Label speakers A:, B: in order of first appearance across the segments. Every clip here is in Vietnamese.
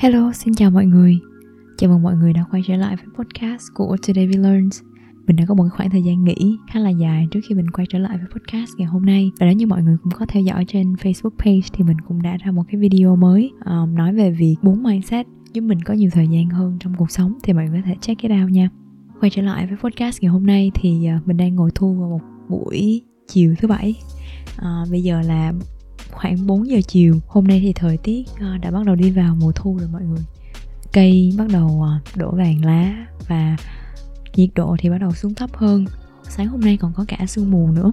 A: Hello, xin chào mọi người. Chào mừng mọi người đã quay trở lại với podcast của Today We Learned. Mình đã có một khoảng thời gian nghỉ khá là dài trước khi mình quay trở lại với podcast ngày hôm nay. Và nếu như mọi người cũng có theo dõi trên Facebook page thì mình cũng đã ra một cái video mới um, nói về việc bốn mindset giúp mình có nhiều thời gian hơn trong cuộc sống thì mọi người có thể check it out nha. Quay trở lại với podcast ngày hôm nay thì uh, mình đang ngồi thu vào một buổi chiều thứ bảy. Uh, bây giờ là khoảng 4 giờ chiều hôm nay thì thời tiết ờ, đã bắt đầu đi vào mùa thu rồi mọi người. Cây bắt đầu ờ, đổ vàng lá và nhiệt độ thì bắt đầu xuống thấp hơn. Sáng hôm nay còn có cả sương mù nữa.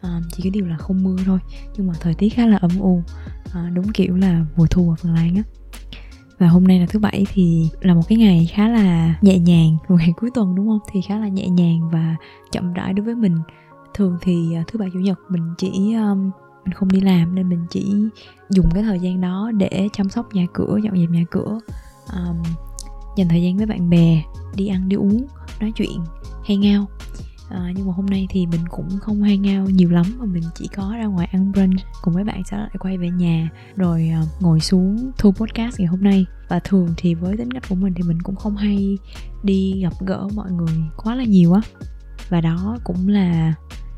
A: À, chỉ cái điều là không mưa thôi nhưng mà thời tiết khá là ấm u. À, đúng kiểu là mùa thu ở phần lan á. Và hôm nay là thứ bảy thì là một cái ngày khá là nhẹ nhàng một ngày cuối tuần đúng không? Thì khá là nhẹ nhàng và chậm rãi đối với mình. Thường thì thứ bảy chủ nhật mình chỉ um, mình không đi làm nên mình chỉ dùng cái thời gian đó để chăm sóc nhà cửa dọn dẹp nhà cửa. Um, dành thời gian với bạn bè đi ăn đi uống nói chuyện hay ngao. À, nhưng mà hôm nay thì mình cũng không hay ngao nhiều lắm mà mình chỉ có ra ngoài ăn brunch cùng với bạn sau đó lại quay về nhà rồi uh, ngồi xuống thu podcast ngày hôm nay. Và thường thì với tính cách của mình thì mình cũng không hay đi gặp gỡ mọi người quá là nhiều á. Và đó cũng là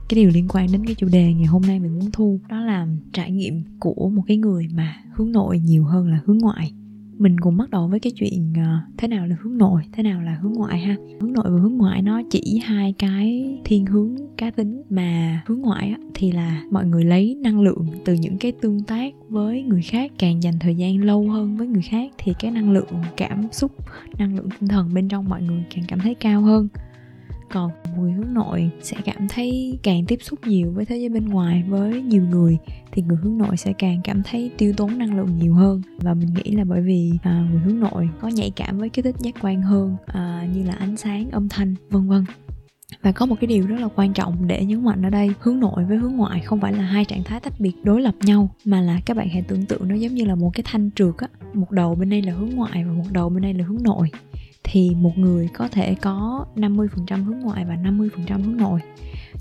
A: cái điều liên quan đến cái chủ đề ngày hôm nay mình muốn thu đó là trải nghiệm của một cái người mà hướng nội nhiều hơn là hướng ngoại. Mình cùng bắt đầu với cái chuyện uh, thế nào là hướng nội thế nào là hướng ngoại ha? Hướng nội và hướng ngoại nó chỉ hai cái thiên hướng cá tính mà hướng ngoại á, thì là mọi người lấy năng lượng từ những cái tương tác với người khác càng dành thời gian lâu hơn với người khác thì cái năng lượng cảm xúc năng lượng tinh thần bên trong mọi người càng cảm thấy cao hơn. Còn người hướng nội sẽ cảm thấy càng tiếp xúc nhiều với thế giới bên ngoài với nhiều người thì người hướng nội sẽ càng cảm thấy tiêu tốn năng lượng nhiều hơn. Và mình nghĩ là bởi vì à, người hướng nội có nhạy cảm với kích thích giác quan hơn à, như là ánh sáng âm thanh vân vân. Và có một cái điều rất là quan trọng để nhấn mạnh ở đây hướng nội với hướng ngoại không phải là hai trạng thái tách biệt đối lập nhau mà là các bạn hãy tưởng tượng nó giống như là một cái thanh trượt á. Một đầu bên đây là hướng ngoại và một đầu bên đây là hướng nội thì một người có thể có 50% hướng ngoại và 50% hướng nội.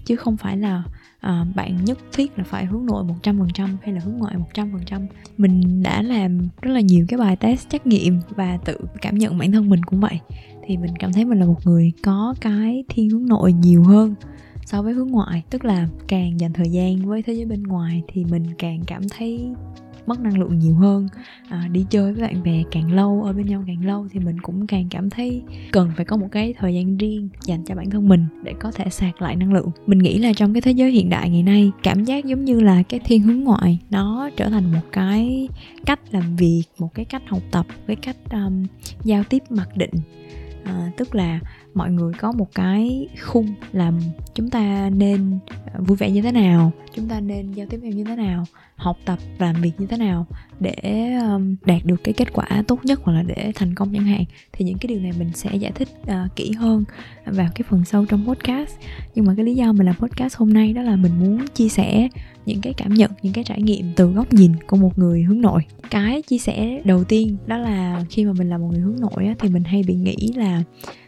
A: Chứ không phải là à, bạn nhất thiết là phải hướng nội 100% hay là hướng ngoại 100% mình đã làm rất là nhiều cái bài test trắc nghiệm và tự cảm nhận bản thân mình cũng vậy. Thì mình cảm thấy mình là một người có cái thiên hướng nội nhiều hơn so với hướng ngoại. Tức là càng dành thời gian với thế giới bên ngoài thì mình càng cảm thấy mất năng lượng nhiều hơn. À, đi chơi với bạn bè càng lâu ở bên nhau càng lâu thì mình cũng càng cảm thấy cần phải có một cái thời gian riêng dành cho bản thân mình để có thể sạc lại năng lượng. Mình nghĩ là trong cái thế giới hiện đại ngày nay cảm giác giống như là cái thiên hướng ngoại nó trở thành một cái cách làm việc một cái cách học tập cái cách um, giao tiếp mặc định à, tức là mọi người có một cái khung làm chúng ta nên à, vui vẻ như thế nào chúng ta nên giao tiếp nhau như thế nào học tập làm việc như thế nào để um, đạt được cái kết quả tốt nhất hoặc là để thành công chẳng hạn. Thì những cái điều này mình sẽ giải thích uh, kỹ hơn vào cái phần sâu trong podcast. Nhưng mà cái lý do mình làm podcast hôm nay đó là mình muốn chia sẻ những cái cảm nhận những cái trải nghiệm từ góc nhìn của một người hướng nội. Cái chia sẻ đầu tiên đó là khi mà mình là một người hướng nội á, thì mình hay bị nghĩ là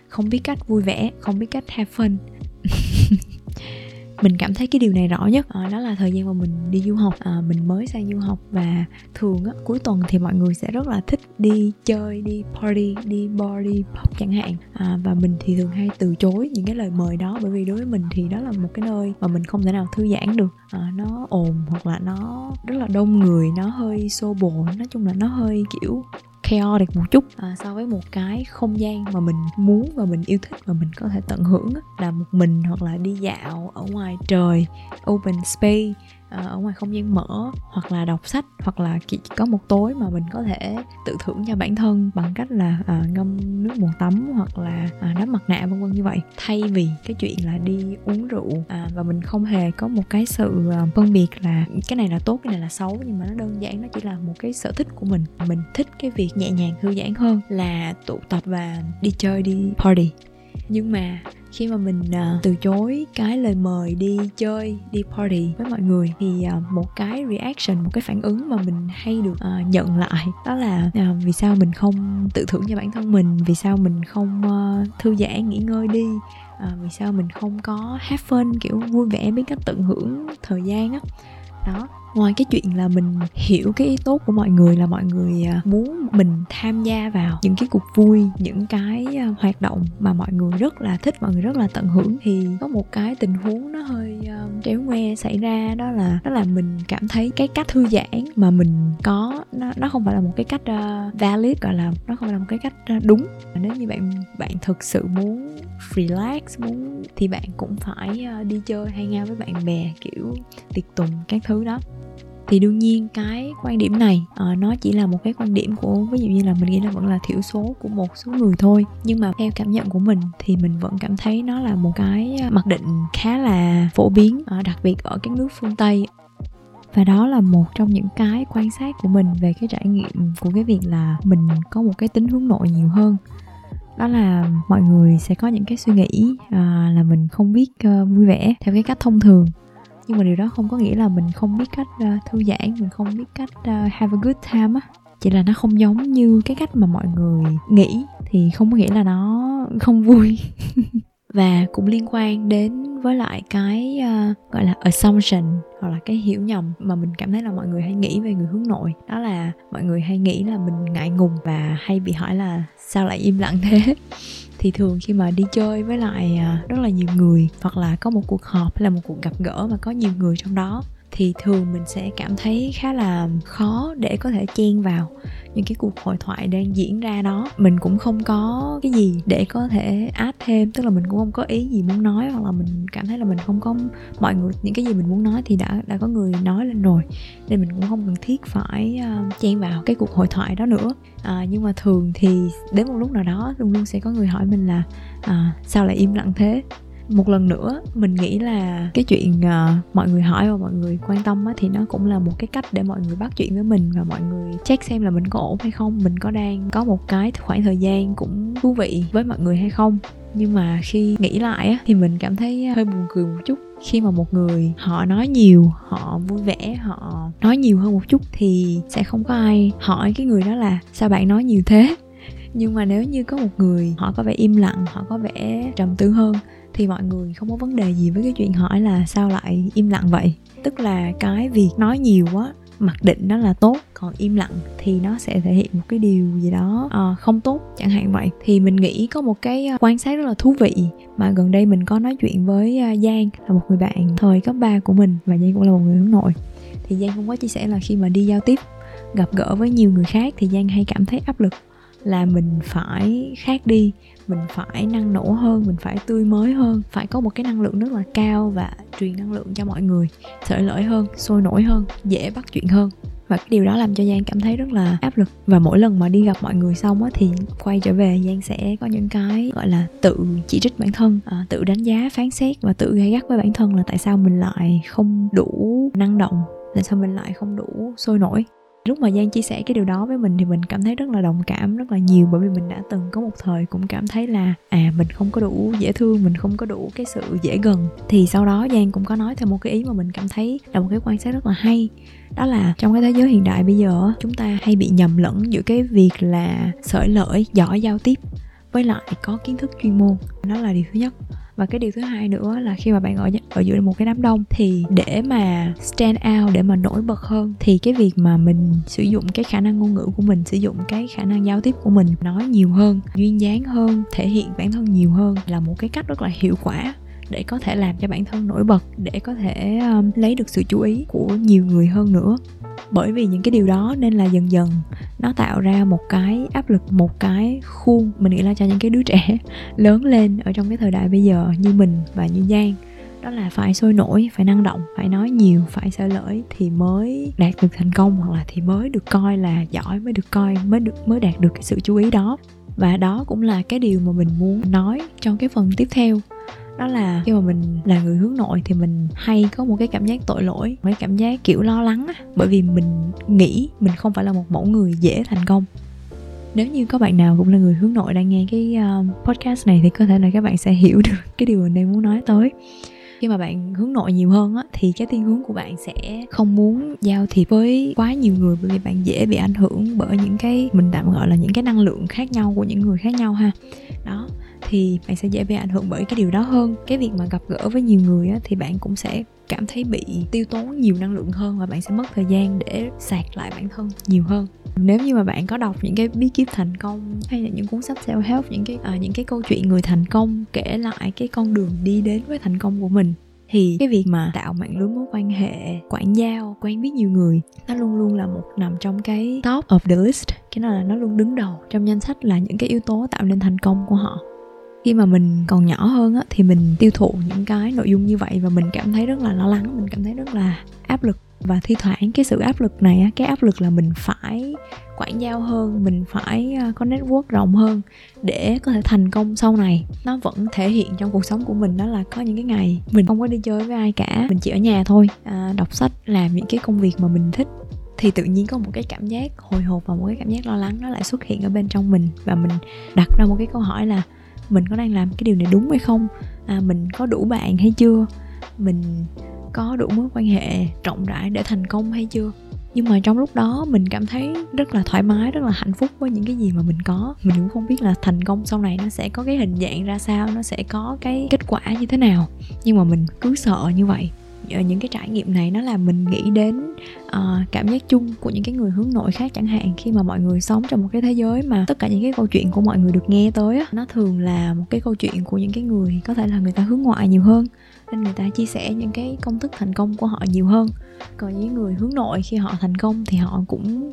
A: không biết cách vui vẻ không biết cách have fun. mình cảm thấy cái điều này rõ nhất. À, đó là thời gian mà mình đi du học. À, mình mới sang du học và thường á cuối tuần thì mọi người sẽ rất là thích đi chơi đi party đi bar đi pub chẳng hạn. À, và mình thì thường hay từ chối những cái lời mời đó bởi vì đối với mình thì đó là một cái nơi mà mình không thể nào thư giãn được. À, nó ồn hoặc là nó rất là đông người nó hơi xô bồ. Nói chung là nó hơi kiểu chaotic một chút. À, so với một cái không gian mà mình muốn và mình yêu thích và mình có thể tận hưởng là một mình hoặc là đi dạo ở ngoài trời open space Ờ, ở ngoài không gian mở hoặc là đọc sách hoặc là chỉ có một tối mà mình có thể tự thưởng cho bản thân bằng cách là à, ngâm nước bồn tắm hoặc là ờ, à, đắp mặt nạ vân vân như vậy. Thay vì cái chuyện là đi uống rượu à, và mình không hề có một cái sự à, phân biệt là cái này là tốt cái này là xấu nhưng mà nó đơn giản nó chỉ là một cái sở thích của mình. Mình thích cái việc nhẹ nhàng thư giãn hơn là tụ tập và đi chơi đi party. Nhưng mà khi mà mình uh, từ chối cái lời mời đi chơi đi party với mọi người thì uh, một cái reaction một cái phản ứng mà mình hay được uh, nhận lại đó là uh, vì sao mình không tự thưởng cho bản thân mình vì sao mình không uh, thư giãn nghỉ ngơi đi uh, vì sao mình không có have fun kiểu vui vẻ biết cách tận hưởng thời gian á. Đó ngoài cái chuyện là mình hiểu cái ý tốt của mọi người là mọi người à, muốn mình tham gia vào những cái cuộc vui những cái à, hoạt động mà mọi người rất là thích mọi người rất là tận hưởng thì có một cái tình huống nó hơi uh, tréo ngoe xảy ra đó là đó là mình cảm thấy cái cách thư giãn mà mình có nó nó không phải là một cái cách uh, valid gọi là nó không phải là một cái cách uh, đúng. Nếu như bạn bạn thực sự muốn relax muốn thì bạn cũng phải uh, đi chơi hay nhau với bạn bè kiểu tiệc tùng các thứ đó thì đương nhiên cái quan điểm này uh, nó chỉ là một cái quan điểm của ví dụ như là mình nghĩ là vẫn là thiểu số của một số người thôi. Nhưng mà theo cảm nhận của mình thì mình vẫn cảm thấy nó là một cái ờ, mặc định khá là phổ biến uh, đặc biệt ở các nước phương tây. Và đó là một trong những cái quan sát của mình về cái trải nghiệm của cái việc là mình có một cái tính hướng nội nhiều hơn. Đó là mọi người sẽ có những cái suy nghĩ à, là mình không biết uh, vui vẻ theo cái cách thông thường nhưng mà điều đó không có nghĩa là mình không biết cách uh, thư giãn mình không biết cách uh, have a good time á. Chỉ là nó không giống như cái cách mà mọi người nghĩ thì không có nghĩa là nó không vui. Và cũng liên quan đến với lại cái uh, gọi là assumption hoặc là cái hiểu nhầm mà mình cảm thấy là mọi người hay nghĩ về người hướng nội. Đó là mọi người hay nghĩ là mình ngại ngùng và hay bị hỏi là sao lại im lặng thế? Thì thường khi mà đi chơi với lại à, rất là nhiều người, hoặc là có một cuộc họp hay là một cuộc gặp gỡ mà có nhiều người trong đó thì thường mình sẽ cảm thấy khá là khó để có thể chen vào những cái cuộc hội thoại đang diễn ra đó. Mình cũng không có cái gì để có thể add thêm tức là mình cũng không có ý gì muốn nói hoặc là mình cảm thấy là mình không có mọi người những cái gì mình muốn nói thì đã đã có người nói lên rồi nên mình cũng không cần thiết phải uh, chen vào cái cuộc hội thoại đó nữa. À, nhưng mà thường thì đến một lúc nào đó luôn luôn sẽ có người hỏi mình là à, sao lại im lặng thế? Một lần nữa mình nghĩ là cái chuyện uh, mọi người hỏi và mọi người quan tâm á, thì nó cũng là một cái cách để mọi người bắt chuyện với mình và mọi người check xem là mình có ổn hay không mình có đang có một cái khoảng thời gian cũng thú vị với mọi người hay không. Nhưng mà khi nghĩ lại á, thì mình cảm thấy ờ, hơi buồn cười một chút. Khi mà một người họ nói nhiều họ vui vẻ họ nói nhiều hơn một chút thì sẽ không có ai hỏi cái người đó là sao bạn nói nhiều thế? Nhưng mà nếu như có một người họ có vẻ im lặng họ có vẻ trầm tư hơn thì mọi người không có vấn đề gì với cái chuyện hỏi là sao lại im lặng vậy. Tức là cái việc nói nhiều quá mặc định nó là tốt còn im lặng thì nó sẽ thể hiện một cái điều gì đó uh, không tốt chẳng hạn vậy. Thì mình nghĩ có một cái ờ, quan sát rất là thú vị mà gần đây mình có nói chuyện với uh, giang là một người bạn thời cấp 3 của mình và giang cũng là một người hướng nội. Thì giang cũng có chia sẻ là khi mà đi giao tiếp gặp gỡ với nhiều người khác thì giang hay cảm thấy áp lực là mình phải khác đi mình phải năng nổ hơn mình phải tươi mới hơn phải có một cái năng lượng rất là cao và truyền năng lượng cho mọi người sợi lợi hơn sôi nổi hơn dễ bắt chuyện hơn. Và cái điều đó làm cho giang cảm thấy rất là áp lực. Và mỗi lần mà đi gặp mọi người xong á thì quay trở về giang sẽ có những cái gọi là tự chỉ trích bản thân à, tự đánh giá phán xét và tự gây gắt với bản thân là tại sao mình lại không đủ năng động tại sao mình lại không đủ sôi nổi lúc mà giang chia sẻ cái điều đó với mình thì mình cảm thấy rất là đồng cảm, rất là nhiều. Bởi vì mình đã từng có một thời cũng cảm thấy là à mình không có đủ dễ thương, mình không có đủ cái sự dễ gần. Thì sau đó giang cũng có nói thêm một cái ý mà mình cảm thấy là một cái quan sát rất là hay. Đó là trong cái thế giới hiện đại bây giờ chúng ta hay bị nhầm lẫn giữa cái việc là sởi lợi giỏi giao tiếp với lại có kiến thức chuyên môn. Đó là điều thứ nhất và cái điều thứ hai nữa là khi mà bạn ở ở giữa một cái đám đông thì để mà stand out, để mà nổi bật hơn thì cái việc mà mình sử dụng cái khả năng ngôn ngữ của mình, sử dụng cái khả năng giao tiếp của mình nói nhiều hơn, duyên dáng hơn, thể hiện bản thân nhiều hơn là một cái cách rất là hiệu quả để có thể làm cho bản thân nổi bật để có thể um, lấy được sự chú ý của nhiều người hơn nữa. Bởi vì những cái điều đó nên là dần dần nó tạo ra một cái áp lực một cái khuôn mình nghĩ là cho những cái đứa trẻ lớn lên ở trong cái thời đại bây giờ như mình và như giang. Đó là phải sôi nổi phải năng động phải nói nhiều phải sơ lỗi thì mới đạt được thành công hoặc là thì mới được coi là giỏi mới được coi mới được mới đạt được cái sự chú ý đó. Và đó cũng là cái điều mà mình muốn nói trong cái phần tiếp theo đó là khi mà mình là người hướng nội thì mình hay có một cái cảm giác tội lỗi, một cái cảm giác kiểu lo lắng á. Bởi vì mình nghĩ mình không phải là một mẫu người dễ thành công. Nếu như có bạn nào cũng là người hướng nội đang nghe cái ờ, podcast này thì có thể là các bạn sẽ hiểu được cái điều mình đang muốn nói tới. Khi mà bạn hướng nội nhiều hơn á, thì cái thiên hướng của bạn sẽ không muốn giao thiệp với quá nhiều người bởi vì bạn dễ bị ảnh hưởng bởi những cái, mình tạm gọi là những cái năng lượng khác nhau của những người khác nhau ha. Đó thì bạn sẽ dễ bị ảnh hưởng bởi cái điều đó hơn. Cái việc mà gặp gỡ với nhiều người á, thì bạn cũng sẽ cảm thấy bị tiêu tốn nhiều năng lượng hơn và bạn sẽ mất thời gian để sạc lại bản thân nhiều hơn. Nếu như mà bạn có đọc những cái bí kíp thành công hay là những cuốn sách self help những cái à, những cái câu chuyện người thành công kể lại cái con đường đi đến với thành công của mình thì cái việc mà tạo mạng lưới mối quan hệ quảng giao quen biết nhiều người nó luôn luôn là một nằm trong cái top of the list. Cái nào là nó luôn đứng đầu trong danh sách là những cái yếu tố tạo nên thành công của họ khi mà mình còn nhỏ hơn á thì mình tiêu thụ những cái nội dung như vậy và mình cảm thấy rất là lo lắng mình cảm thấy rất là áp lực. Và thi thoảng cái sự áp lực này á cái áp lực là mình phải quảng giao hơn mình phải à, có network rộng hơn để có thể thành công sau này. Nó vẫn thể hiện trong cuộc sống của mình đó là có những cái ngày mình không có đi chơi với ai cả mình chỉ ở nhà thôi. À, đọc sách làm những cái công việc mà mình thích thì tự nhiên có một cái cảm giác hồi hộp và một cái cảm giác lo lắng nó lại xuất hiện ở bên trong mình. Và mình đặt ra một cái câu hỏi là mình có đang làm cái điều này đúng hay không? À, mình có đủ bạn hay chưa? Mình có đủ mối quan hệ rộng rãi để thành công hay chưa? Nhưng mà trong lúc đó mình cảm thấy rất là thoải mái rất là hạnh phúc với những cái gì mà mình có. Mình cũng không biết là thành công sau này nó sẽ có cái hình dạng ra sao nó sẽ có cái kết quả như thế nào. Nhưng mà mình cứ sợ như vậy. Ờ, những cái trải nghiệm này nó làm mình nghĩ đến uh, cảm giác chung của những cái người hướng nội khác chẳng hạn khi mà mọi người sống trong một cái thế giới mà tất cả những cái câu chuyện của mọi người được nghe tới á nó thường là một cái câu chuyện của những cái người có thể là người ta hướng ngoại nhiều hơn nên người ta chia sẻ những cái công thức thành công của họ nhiều hơn. Còn những người hướng nội khi họ thành công thì họ cũng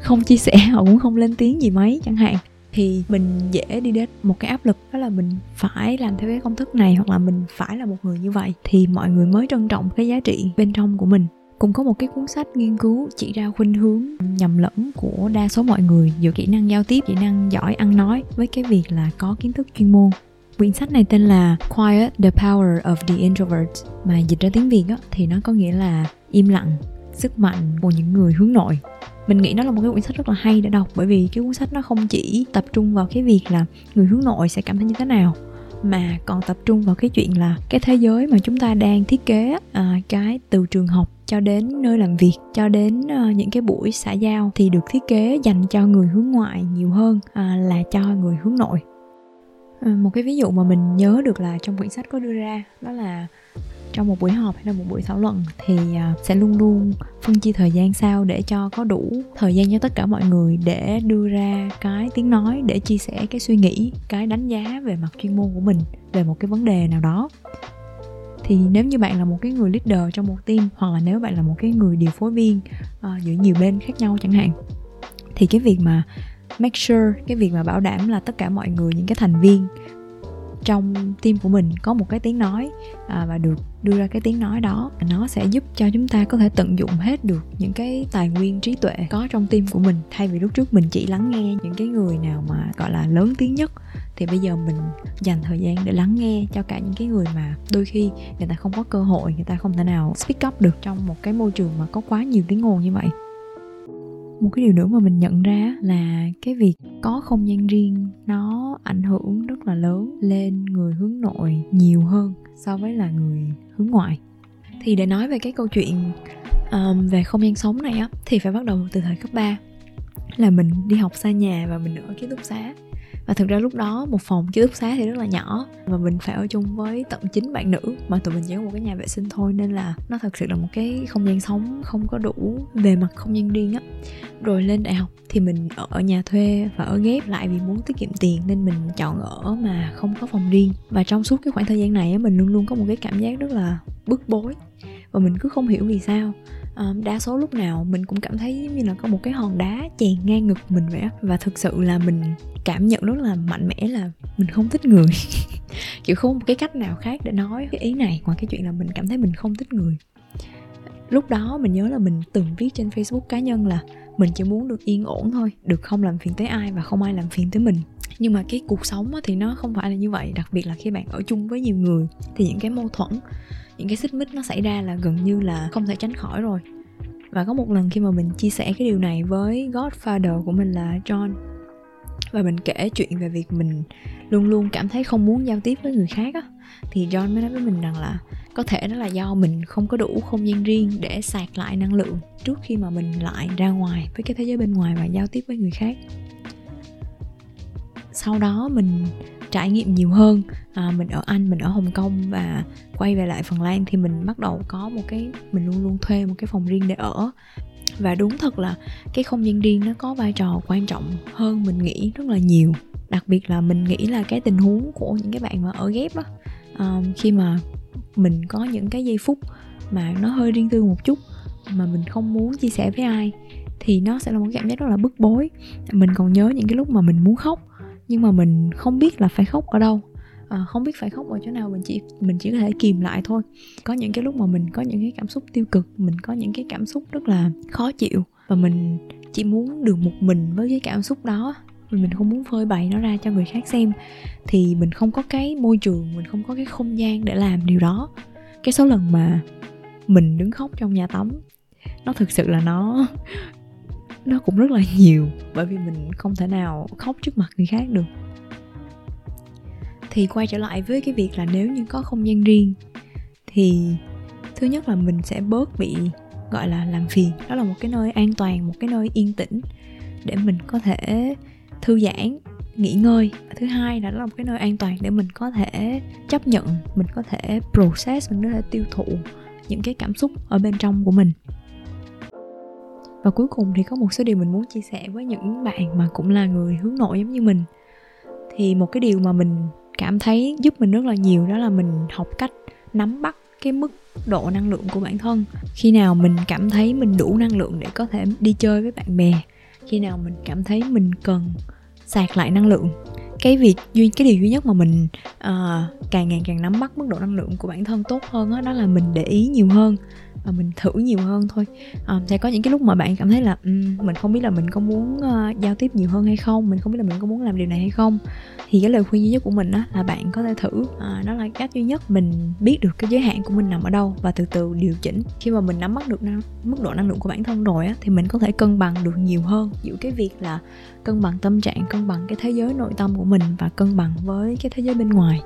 A: không chia sẻ họ cũng không lên tiếng gì mấy chẳng hạn thì mình dễ đi đến một cái áp lực đó là mình phải làm theo cái công thức này hoặc là mình phải là một người như vậy thì mọi người mới trân trọng cái giá trị bên trong của mình. Cũng có một cái cuốn sách nghiên cứu chỉ ra khuynh hướng nhầm lẫn của đa số mọi người giữa kỹ năng giao tiếp kỹ năng giỏi ăn nói với cái việc là có kiến thức chuyên môn. Quyển sách này tên là Quiet the Power of the Introvert mà dịch ra tiếng Việt á, thì nó có nghĩa là im lặng sức mạnh của những người hướng nội. Mình nghĩ nó là một cái quyển sách rất là hay để đọc bởi vì cái cuốn sách nó không chỉ tập trung vào cái việc là người hướng nội sẽ cảm thấy như thế nào mà còn tập trung vào cái chuyện là cái thế giới mà chúng ta đang thiết kế à, cái từ trường học cho đến nơi làm việc cho đến uh, những cái buổi xã giao thì được thiết kế dành cho người hướng ngoại nhiều hơn à, là cho người hướng nội. À, một cái ví dụ mà mình nhớ được là trong quyển sách có đưa ra đó là trong một buổi họp hay là một buổi thảo luận thì à, sẽ luôn luôn phân chia thời gian sao để cho có đủ thời gian cho tất cả mọi người để đưa ra cái tiếng nói để chia sẻ cái suy nghĩ cái đánh giá về mặt chuyên môn của mình về một cái vấn đề nào đó. Thì nếu như bạn là một cái người leader trong một team hoặc là nếu bạn là một cái người điều phối viên uh, giữa nhiều bên khác nhau chẳng hạn thì cái việc mà make sure cái việc mà bảo đảm là tất cả mọi người những cái thành viên trong tim của mình có một cái tiếng nói à, và được đưa ra cái tiếng nói đó. Nó sẽ giúp cho chúng ta có thể tận dụng hết được những cái tài nguyên trí tuệ có trong tim của mình. Thay vì lúc trước mình chỉ lắng nghe những cái người nào mà gọi là lớn tiếng nhất thì bây giờ mình dành thời gian để lắng nghe cho cả những cái người mà đôi khi người ta không có cơ hội người ta không thể nào speak up được trong một cái môi trường mà có quá nhiều tiếng ồn như vậy một cái điều nữa mà mình nhận ra là cái việc có không gian riêng nó ảnh hưởng rất là lớn lên người hướng nội nhiều hơn so với là người hướng ngoại. Thì để nói về cái câu chuyện um, về không gian sống này á thì phải bắt đầu từ thời cấp 3 là mình đi học xa nhà và mình ở ký túc xá và thực ra lúc đó một phòng ký túc xá thì rất là nhỏ, và mình phải ở chung với tận chín bạn nữ. Mà tụi mình chỉ có một cái nhà vệ sinh thôi, nên là nó thật sự là một cái không gian sống không có đủ về mặt không gian riêng á. Rồi lên đại học thì mình ở nhà thuê và ở ghép lại vì muốn tiết kiệm tiền, nên mình chọn ở mà không có phòng riêng. Và trong suốt cái khoảng thời gian này á, mình luôn luôn có một cái cảm giác rất là bức bối, và mình cứ không hiểu vì sao um, đa số lúc nào mình cũng cảm thấy giống như là có một cái hòn đá chèn ngang ngực mình vậy á. Và thực sự là mình cảm nhận rất là mạnh mẽ là mình không thích người. Kiểu không một cái cách nào khác để nói cái ý này. Ngoài cái chuyện là mình cảm thấy mình không thích người. Lúc đó mình nhớ là mình từng viết trên facebook cá nhân là mình chỉ muốn được yên ổn thôi được không làm phiền tới ai và không ai làm phiền tới mình nhưng mà cái cuộc sống thì nó không phải là như vậy, đặc biệt là khi bạn ở chung với nhiều người thì những cái mâu thuẫn, những cái xích mích nó xảy ra là gần như là không thể tránh khỏi rồi. Và có một lần khi mà mình chia sẻ cái điều này với godfather của mình là john, và mình kể chuyện về việc mình luôn luôn cảm thấy không muốn giao tiếp với người khác á, thì john mới nói với mình rằng là có thể đó là do mình không có đủ không gian riêng để sạc lại năng lượng trước khi mà mình lại ra ngoài với cái thế giới bên ngoài và giao tiếp với người khác sau đó mình trải nghiệm nhiều hơn. À, mình ở anh mình ở hồng kông và quay về lại phần lan thì mình bắt đầu có một cái mình luôn luôn thuê một cái phòng riêng để ở. Và đúng thật là cái không gian riêng nó có vai trò quan trọng hơn mình nghĩ rất là nhiều. Đặc biệt là mình nghĩ là cái tình huống của những cái bạn mà ở ghép á à, khi mà mình có những cái giây phút mà nó hơi riêng tư một chút mà mình không muốn chia sẻ với ai thì nó sẽ là một cảm giác rất là bức bối. Mình còn nhớ những cái lúc mà mình muốn khóc nhưng mà mình không biết là phải khóc ở đâu. À, không biết phải khóc ở chỗ nào mình chỉ mình chỉ có thể kìm lại thôi. Có những cái lúc mà mình có những cái cảm xúc tiêu cực mình có những cái cảm xúc rất là khó chịu và mình chỉ muốn được một mình với cái cảm xúc đó. Mình không muốn phơi bày nó ra cho người khác xem. Thì mình không có cái môi trường mình không có cái không gian để làm điều đó. Cái số lần mà mình đứng khóc trong nhà tắm nó thực sự là nó nó cũng rất là nhiều, bởi vì mình không thể nào khóc trước mặt người khác được. Thì quay trở lại với cái việc là nếu như có không gian riêng, thì thứ nhất là mình sẽ bớt bị, gọi là, làm phiền. Đó là một cái nơi an toàn, một cái nơi yên tĩnh để mình có thể thư giãn, nghỉ ngơi. Thứ hai là đó là một cái nơi an toàn để mình có thể chấp nhận, mình có thể process, mình có thể tiêu thụ những cái cảm xúc ở bên trong của mình và cuối cùng thì có một số điều mình muốn chia sẻ với những bạn mà cũng là người hướng nội giống như mình. Thì một cái điều mà mình cảm thấy giúp mình rất là nhiều đó là mình học cách nắm bắt cái mức độ năng lượng của bản thân. Khi nào mình cảm thấy mình đủ năng lượng để có thể đi chơi với bạn bè khi nào mình cảm thấy mình cần sạc lại năng lượng. Cái việc duy cái điều duy nhất mà mình uh, càng ngày càng nắm bắt mức độ năng lượng của bản thân tốt hơn đó, đó là mình để ý nhiều hơn và mình thử nhiều hơn thôi. Ờ, à, sẽ có những cái lúc mà bạn cảm thấy là um, mình không biết là mình có muốn uh, giao tiếp nhiều hơn hay không mình không biết là mình có muốn làm điều này hay không. Thì cái lời khuyên duy nhất của mình đó là bạn có thể thử à, đó là cách duy nhất mình biết được cái giới hạn của mình nằm ở đâu và từ từ điều chỉnh. Khi mà mình nắm bắt được năng, mức độ năng lượng của bản thân rồi á thì mình có thể cân bằng được nhiều hơn giữa cái việc là cân bằng tâm trạng cân bằng cái thế giới nội tâm của mình và cân bằng với cái thế giới bên ngoài.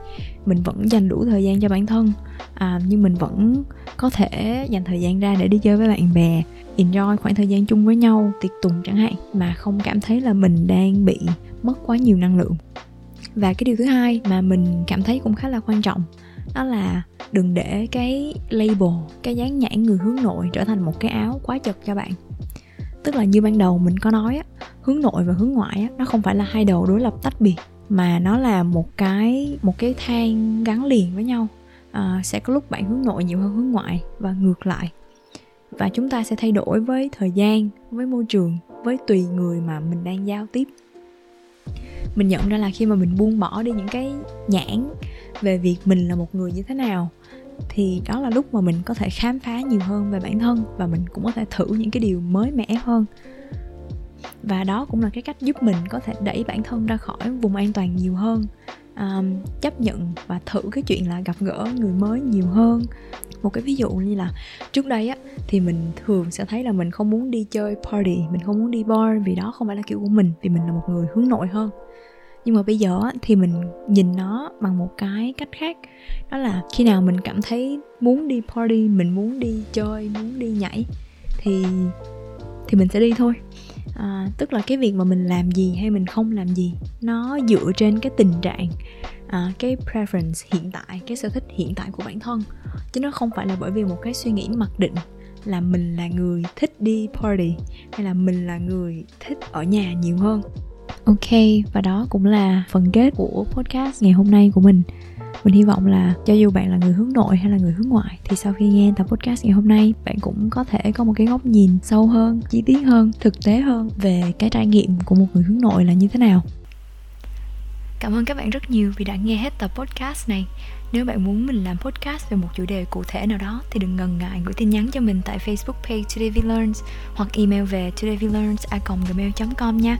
A: Mình vẫn dành đủ thời gian cho bản thân à, nhưng mình vẫn có thể dành thời gian ra để đi chơi với bạn bè enjoy khoảng thời gian chung với nhau tiệc tùng chẳng hạn mà không cảm thấy là mình đang bị mất quá nhiều năng lượng. Và cái điều thứ hai mà mình cảm thấy cũng khá là quan trọng đó là đừng để cái label cái dán nhãn người hướng nội trở thành một cái áo quá chật cho bạn tức là như ban đầu mình có nói á hướng nội và hướng ngoại á nó không phải là hai đầu đối lập tách biệt mà nó là một cái một cái thang gắn liền với nhau. À, sẽ có lúc bạn hướng nội nhiều hơn hướng ngoại và ngược lại. Và chúng ta sẽ thay đổi với thời gian với môi trường với tùy người mà mình đang giao tiếp. Mình nhận ra là khi mà mình buông bỏ đi những cái nhãn về việc mình là một người như thế nào thì đó là lúc mà mình có thể khám phá nhiều hơn về bản thân và mình cũng có thể thử những cái điều mới mẻ hơn. Và đó cũng là cái cách giúp mình có thể đẩy bản thân ra khỏi vùng an toàn nhiều hơn um, chấp nhận và thử cái chuyện là gặp gỡ người mới nhiều hơn. Một cái ví dụ như là trước đây á thì mình thường sẽ thấy là mình không muốn đi chơi party mình không muốn đi bar vì đó không phải là kiểu của mình vì mình là một người hướng nội hơn nhưng mà bây giờ thì mình nhìn nó bằng một cái cách khác. Đó là khi nào mình cảm thấy muốn đi party mình muốn đi chơi muốn đi nhảy thì thì mình sẽ đi thôi. À, tức là cái việc mà mình làm gì hay mình không làm gì nó dựa trên cái tình trạng à, cái preference hiện tại cái sở thích hiện tại của bản thân. Chứ nó không phải là bởi vì một cái suy nghĩ mặc định là mình là người thích đi party hay là mình là người thích ở nhà nhiều hơn ok, và đó cũng là phần kết của podcast ngày hôm nay của mình mình hy vọng là cho dù bạn là người hướng nội hay là người hướng ngoại, thì sau khi nghe tập podcast ngày hôm nay, bạn cũng có thể có một cái góc nhìn sâu hơn, chi tiết hơn, thực tế hơn về cái trải nghiệm của một người hướng nội là như thế nào Cảm ơn các bạn rất nhiều vì đã nghe hết tập podcast này. Nếu bạn muốn mình làm podcast về một chủ đề cụ thể nào đó, thì đừng ngần ngại gửi tin nhắn cho mình tại Facebook page Today We Learns hoặc email về todayvlearns@gmail.com nha.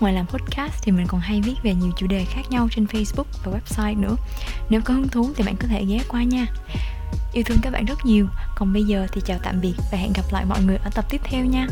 A: Ngoài làm podcast thì mình còn hay viết về nhiều chủ đề khác nhau trên Facebook và website nữa. Nếu có hứng thú thì bạn có thể ghé qua nha. Yêu thương các bạn rất nhiều. Còn bây giờ thì chào tạm biệt và hẹn gặp lại mọi người ở tập tiếp theo nha.